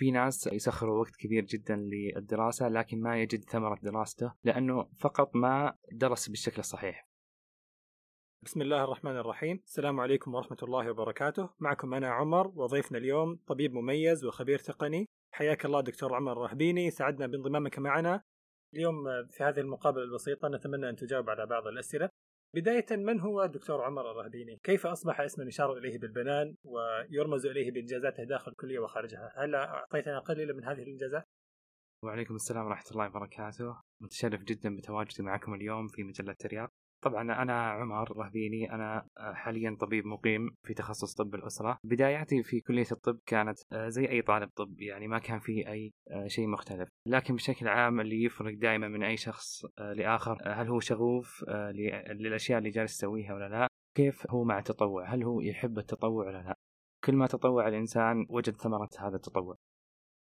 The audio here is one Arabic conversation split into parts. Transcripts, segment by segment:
في ناس يسخروا وقت كبير جدا للدراسة لكن ما يجد ثمرة دراسته لأنه فقط ما درس بالشكل الصحيح. بسم الله الرحمن الرحيم. السلام عليكم ورحمة الله وبركاته. معكم أنا عمر وضيفنا اليوم طبيب مميز وخبير تقني. حياك الله دكتور عمر الرهبيني سعدنا بانضمامك معنا. اليوم في هذه المقابلة البسيطة نتمنى أن تجاوب على بعض الأسئلة. بداية من هو الدكتور عمر الرهبيني؟ كيف أصبح اسما يشار إليه بالبنان ويرمز إليه بإنجازاته داخل الكلية وخارجها؟ هل أعطيتنا قليلا من هذه الإنجازات؟ وعليكم السلام ورحمة الله وبركاته متشرف جدا بتواجدي معكم اليوم في مجلة ترياق طبعا أنا عمر رهبيني أنا حاليا طبيب مقيم في تخصص طب الأسرة. بداياتي في كلية الطب كانت زي أي طالب طب يعني ما كان في أي شيء مختلف. لكن بشكل عام اللي يفرق دائما من أي شخص لآخر هل هو شغوف للأشياء اللي جالس يسويها ولا لا؟ كيف هو مع التطوع؟ هل هو يحب التطوع ولا لا؟ كل ما تطوع الإنسان وجد ثمرة هذا التطوع.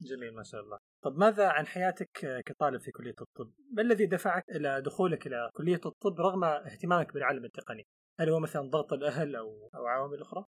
جميل ما شاء الله طب ماذا عن حياتك كطالب في كلية الطب؟ ما الذي دفعك إلى دخولك إلى كلية الطب رغم اهتمامك بالعلم التقني؟ هل هو مثلا ضغط الأهل أو أو عوامل أخرى؟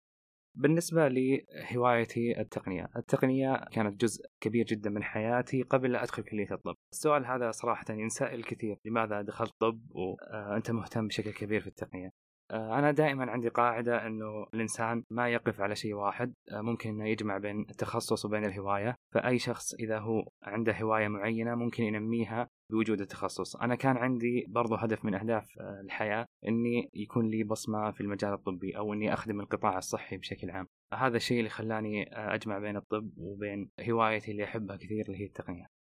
بالنسبة لهوايتي التقنية التقنية كانت جزء كبير جدا من حياتي قبل لا أدخل كلية الطب السؤال هذا صراحة ينسأل كثير لماذا دخلت طب وأنت مهتم بشكل كبير في التقنية أنا دائما عندي قاعدة أنه الإنسان ما يقف على شيء واحد ممكن أنه يجمع بين التخصص وبين الهواية. فأي شخص إذا هو عنده هواية معينة ممكن ينميها بوجود التخصص. أنا كان عندي برضو هدف من أهداف الحياة أني يكون لي بصمة في المجال الطبي أو أني أخدم القطاع الصحي بشكل عام. هذا الشيء اللي خلاني أجمع بين الطب وبين هوايتي اللي أحبها كثير اللي هي التقنية.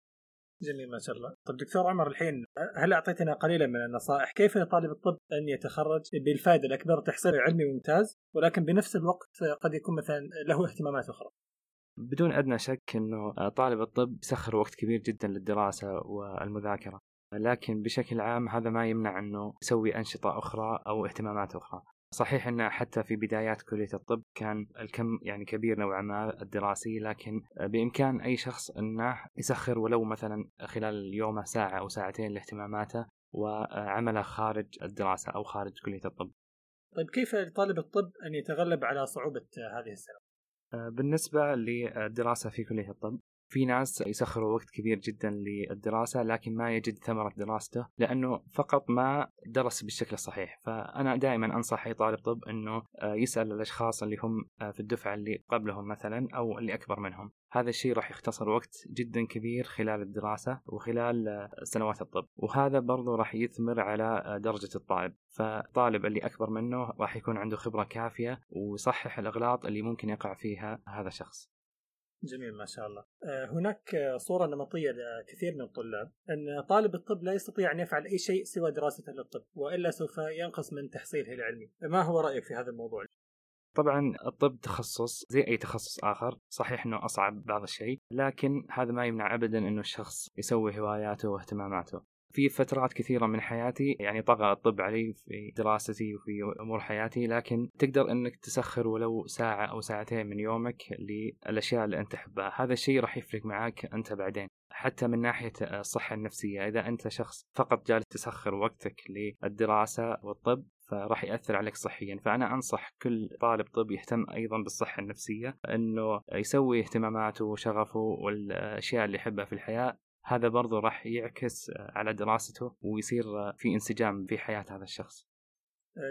جميل ما شاء الله. طب دكتور عمر الحين هل أعطيتنا قليلا من النصائح؟ كيف لطالب الطب أن يتخرج بالفائدة؟ الأكبر تحصيل علمي ممتاز ولكن بنفس الوقت قد يكون مثلا له اهتمامات أخرى. بدون أدنى شك أنه طالب الطب يسخر وقت كبير جدا للدراسة والمذاكرة لكن بشكل عام هذا ما يمنع أنه يسوي أنشطة أخرى أو اهتمامات أخرى. صحيح أن حتى في بدايات كلية الطب كان الكم يعني كبير نوعا ما الدراسي لكن بإمكان أي شخص أنه يسخر ولو مثلا خلال يومه ساعة أو ساعتين لاهتماماته وعمله خارج الدراسة أو خارج كلية الطب طيب كيف لطالب الطب أن يتغلب على صعوبة هذه السنة؟ بالنسبة للدراسة في كلية الطب في ناس يسخروا وقت كبير جدا للدراسة لكن ما يجد ثمرة دراسته لأنه فقط ما درس بالشكل الصحيح. فأنا دائما أنصح أي طالب طب أنه يسأل الأشخاص اللي هم في الدفعة اللي قبلهم مثلا أو اللي أكبر منهم. هذا الشيء راح يختصر وقت جدا كبير خلال الدراسة وخلال سنوات الطب. وهذا برضو راح يثمر على درجة الطالب. فالطالب اللي أكبر منه راح يكون عنده خبرة كافية ويصحح الأغلاط اللي ممكن يقع فيها هذا الشخص. جميل ما شاء الله. هناك صورة نمطية لكثير من الطلاب أن طالب الطب لا يستطيع أن يفعل أي شيء سوى دراسته للطب وإلا سوف ينقص من تحصيله العلمي. ما هو رأيك في هذا الموضوع؟ طبعا الطب تخصص زي أي تخصص آخر صحيح إنه أصعب بعض الشيء لكن هذا ما يمنع ابدا إنه الشخص يسوي هواياته واهتماماته. في فترات كثيرة من حياتي يعني طغى الطب علي في دراستي وفي أمور حياتي لكن تقدر أنك تسخر ولو ساعة أو ساعتين من يومك للأشياء اللي أنت تحبها. هذا الشيء راح يفرق معك أنت بعدين حتى من ناحية الصحة النفسية. إذا أنت شخص فقط جالس تسخر وقتك للدراسة والطب فراح يأثر عليك صحيا. فأنا أنصح كل طالب طب يهتم أيضا بالصحة النفسية أنه يسوي اهتماماته وشغفه والأشياء اللي يحبها في الحياة هذا برضو راح يعكس على دراسته ويصير في انسجام في حياة هذا الشخص.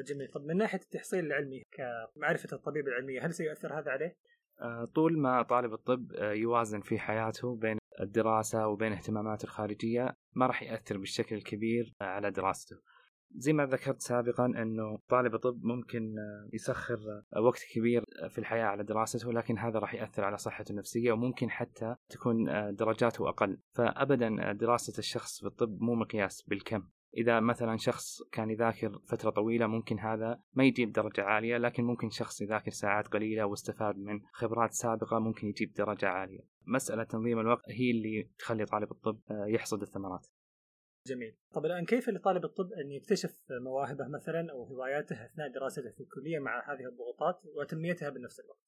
جميل. طب من ناحية التحصيل العلمي كمعرفة الطبيب العلمية هل سيؤثر هذا عليه؟ طول ما طالب الطب يوازن في حياته بين الدراسة وبين اهتماماته الخارجية ما راح يأثر بالشكل الكبير على دراسته. زي ما ذكرت سابقا إنه طالب الطب ممكن يسخر وقت كبير في الحياة على دراسته لكن هذا راح يأثر على صحته النفسية وممكن حتى تكون درجاته أقل. فابدا دراسة الشخص في الطب مو مقياس بالكم. إذا مثلا شخص كان يذاكر فترة طويلة ممكن هذا ما يجيب درجة عالية لكن ممكن شخص يذاكر ساعات قليلة واستفاد من خبرات سابقة ممكن يجيب درجة عالية. مسألة تنظيم الوقت هي اللي تخلي طالب الطب يحصد الثمرات. جميل. طب الآن كيف لطالب الطب أن يكتشف مواهبه مثلا أو هواياته أثناء دراسته في الكلية مع هذه الضغوطات وتنميتها بنفس الوقت؟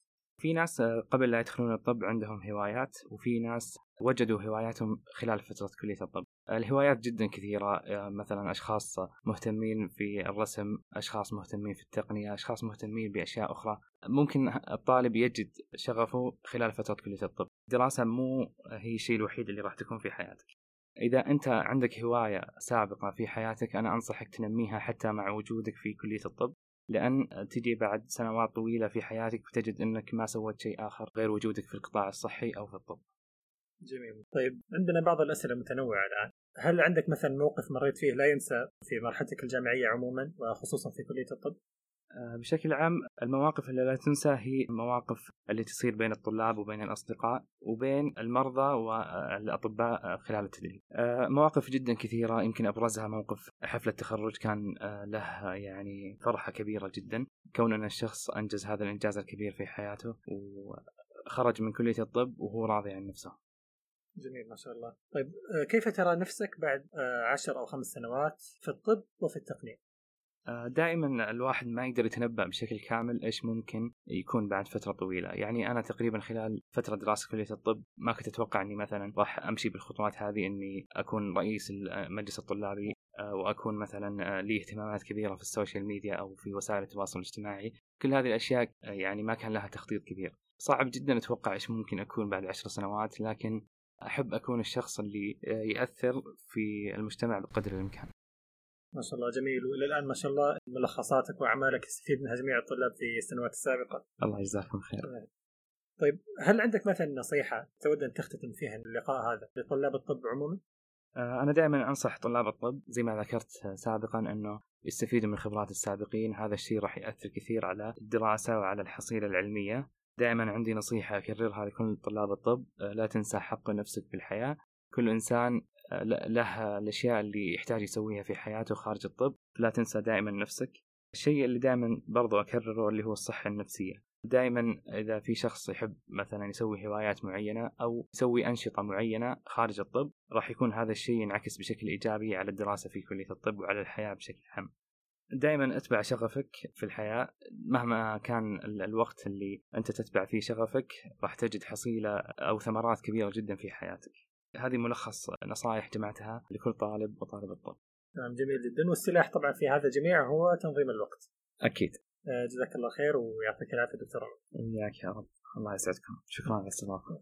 في ناس قبل لا يدخلون الطب عندهم هوايات وفي ناس وجدوا هواياتهم خلال فترة كلية الطب. الهوايات جدا كثيرة مثلا أشخاص مهتمين في الرسم أشخاص مهتمين في التقنية أشخاص مهتمين بأشياء أخرى. ممكن الطالب يجد شغفه خلال فترة كلية الطب. الدراسة مو هي الشيء الوحيد اللي راح تكون في حياتك. إذا أنت عندك هواية سابقة في حياتك أنا أنصحك تنميها حتى مع وجودك في كلية الطب لأن تجي بعد سنوات طويلة في حياتك وتجد أنك ما سويت شيء آخر غير وجودك في القطاع الصحي أو في الطب. جميل. طيب عندنا بعض الأسئلة المتنوعة الآن. هل عندك مثلا موقف مريت فيه لا ينسى في مرحلتك الجامعية عموما وخصوصا في كلية الطب؟ آه، بشكل عام المواقف اللي لا تنسى هي المواقف اللي تصير بين الطلاب وبين الأصدقاء وبين المرضى والأطباء خلال التدريب. آه، مواقف جدا كثيرة يمكن أبرزها موقف حفلة تخرج كان آه، له يعني فرحة كبيرة جدا. كون أن الشخص أنجز هذا الإنجاز الكبير في حياته وخرج من كلية الطب وهو راضي عن نفسه. جميل ما شاء الله. طيب كيف ترى نفسك بعد عشر أو خمس سنوات في الطب وفي التقنية؟ دائما الواحد ما يقدر يتنبأ بشكل كامل إيش ممكن يكون بعد فترة طويلة، يعني أنا تقريبا خلال فترة دراسة كلية الطب ما كنت أتوقع إني مثلا راح أمشي بالخطوات هذه إني أكون رئيس المجلس الطلابي آه، وأكون مثلا آه، لي اهتمامات كبيرة في ال social media أو في وسائل التواصل الاجتماعي، كل هذه الأشياء يعني ما كان لها تخطيط كبير. صعب جدا أتوقع إيش ممكن أكون بعد عشر سنوات لكن أحب أكون الشخص اللي يأثر في المجتمع بقدر الإمكان. ما شاء الله جميل والى الآن ما شاء الله ملخصاتك وأعمالك يستفيد منها جميع الطلاب في السنوات السابقة. الله يجزاكم خير. طيب هل عندك مثلا نصيحة تود أن تختتم فيها اللقاء هذا لطلاب الطب عموما؟ آه، أنا دائما أنصح طلاب الطب زي ما ذكرت سابقا أنه يستفيدوا من خبرات السابقين هذا الشيء راح يأثر كثير على الدراسة وعلى الحصيلة العلمية دائما عندي نصيحة أكررها لكل طلاب الطب آه، لا تنسى حق نفسك في الحياة كل إنسان له الأشياء اللي يحتاج يسويها في حياته خارج الطب. لا تنسى دائما نفسك. الشيء اللي دائما برضو أكرره اللي هو الصحة النفسية. دائما إذا في شخص يحب مثلا يسوي هوايات معينة أو يسوي أنشطة معينة خارج الطب راح يكون هذا الشيء ينعكس بشكل إيجابي على الدراسة في كلية الطب وعلى الحياة بشكل عام. دائما أتبع شغفك في الحياة. مهما كان الوقت اللي أنت تتبع فيه شغفك راح تجد حصيلة أو ثمرات كبيرة جدا في حياتك. هذه ملخص نصائح جمعتها لكل طالب وطالب الطب. نعم جميل جدا. والسلاح طبعا في هذا الجميع هو تنظيم الوقت. أكيد. آه، جزاك الله خير ويعطيك العافية دكتور إياك يا رب. الله يسعدكم. شكرا على الاستضافة.